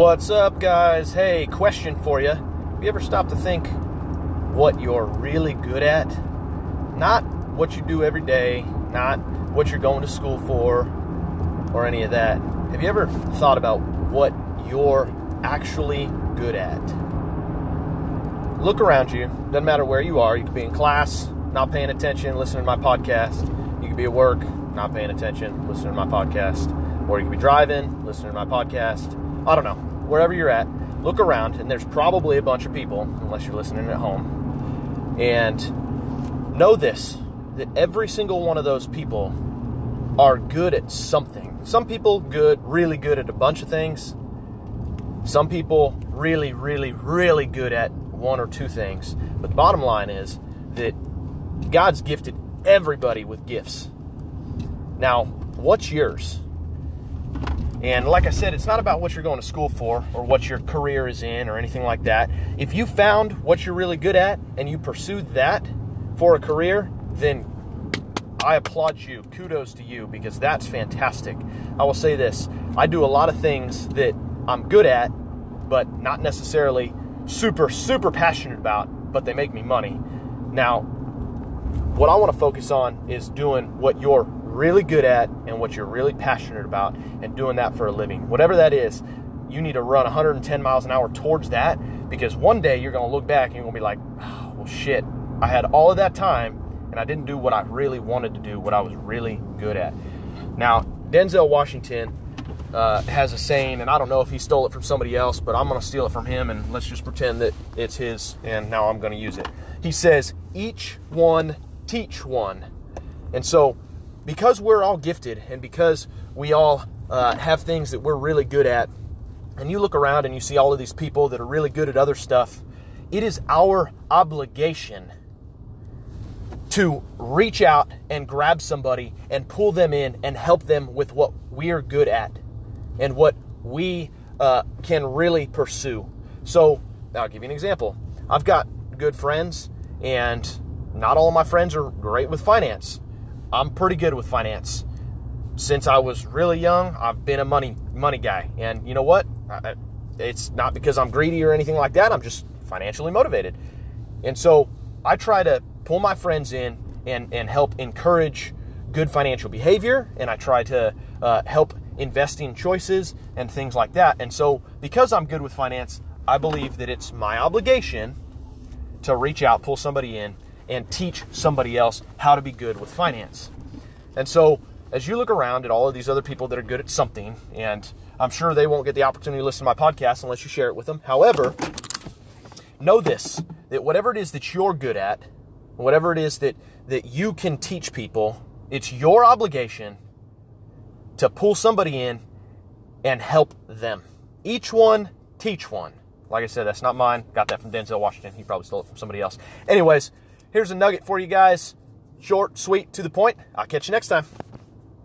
What's up, guys? Hey, question for you. Have you ever stopped to think what you're really good at? Not what you do every day, not what you're going to school for, or any of that. Have you ever thought about what you're actually good at? Look around you. Doesn't matter where you are. You could be in class, not paying attention, listening to my podcast. You could be at work, not paying attention, listening to my podcast. Or you could be driving, listening to my podcast. I don't know. Wherever you're at, look around, and there's probably a bunch of people, unless you're listening at home. And know this that every single one of those people are good at something. Some people good, really good at a bunch of things. Some people really, really, really good at one or two things. But the bottom line is that God's gifted everybody with gifts. Now, what's yours? And like I said, it's not about what you're going to school for or what your career is in or anything like that. If you found what you're really good at and you pursued that for a career, then I applaud you. Kudos to you because that's fantastic. I will say this I do a lot of things that I'm good at, but not necessarily super, super passionate about, but they make me money. Now, what I want to focus on is doing what you're really good at and what you're really passionate about and doing that for a living. Whatever that is, you need to run 110 miles an hour towards that because one day you're going to look back and you're going to be like, oh, well, shit, I had all of that time and I didn't do what I really wanted to do, what I was really good at. Now, Denzel Washington uh, has a saying, and I don't know if he stole it from somebody else, but I'm going to steal it from him and let's just pretend that it's his and now I'm going to use it. He says, each one teach one. And so, because we're all gifted and because we all uh, have things that we're really good at, and you look around and you see all of these people that are really good at other stuff, it is our obligation to reach out and grab somebody and pull them in and help them with what we're good at and what we uh, can really pursue. So, I'll give you an example. I've got good friends, and not all of my friends are great with finance. I'm pretty good with finance. Since I was really young, I've been a money money guy, and you know what? I, it's not because I'm greedy or anything like that. I'm just financially motivated, and so I try to pull my friends in and and help encourage good financial behavior, and I try to uh, help investing choices and things like that. And so, because I'm good with finance, I believe that it's my obligation to reach out, pull somebody in, and teach somebody else how to be good with finance. And so, as you look around at all of these other people that are good at something, and I'm sure they won't get the opportunity to listen to my podcast unless you share it with them. However, know this that whatever it is that you're good at, whatever it is that, that you can teach people, it's your obligation to pull somebody in and help them. Each one, teach one. Like I said, that's not mine. Got that from Denzel Washington. He probably stole it from somebody else. Anyways, here's a nugget for you guys. Short, sweet, to the point. I'll catch you next time.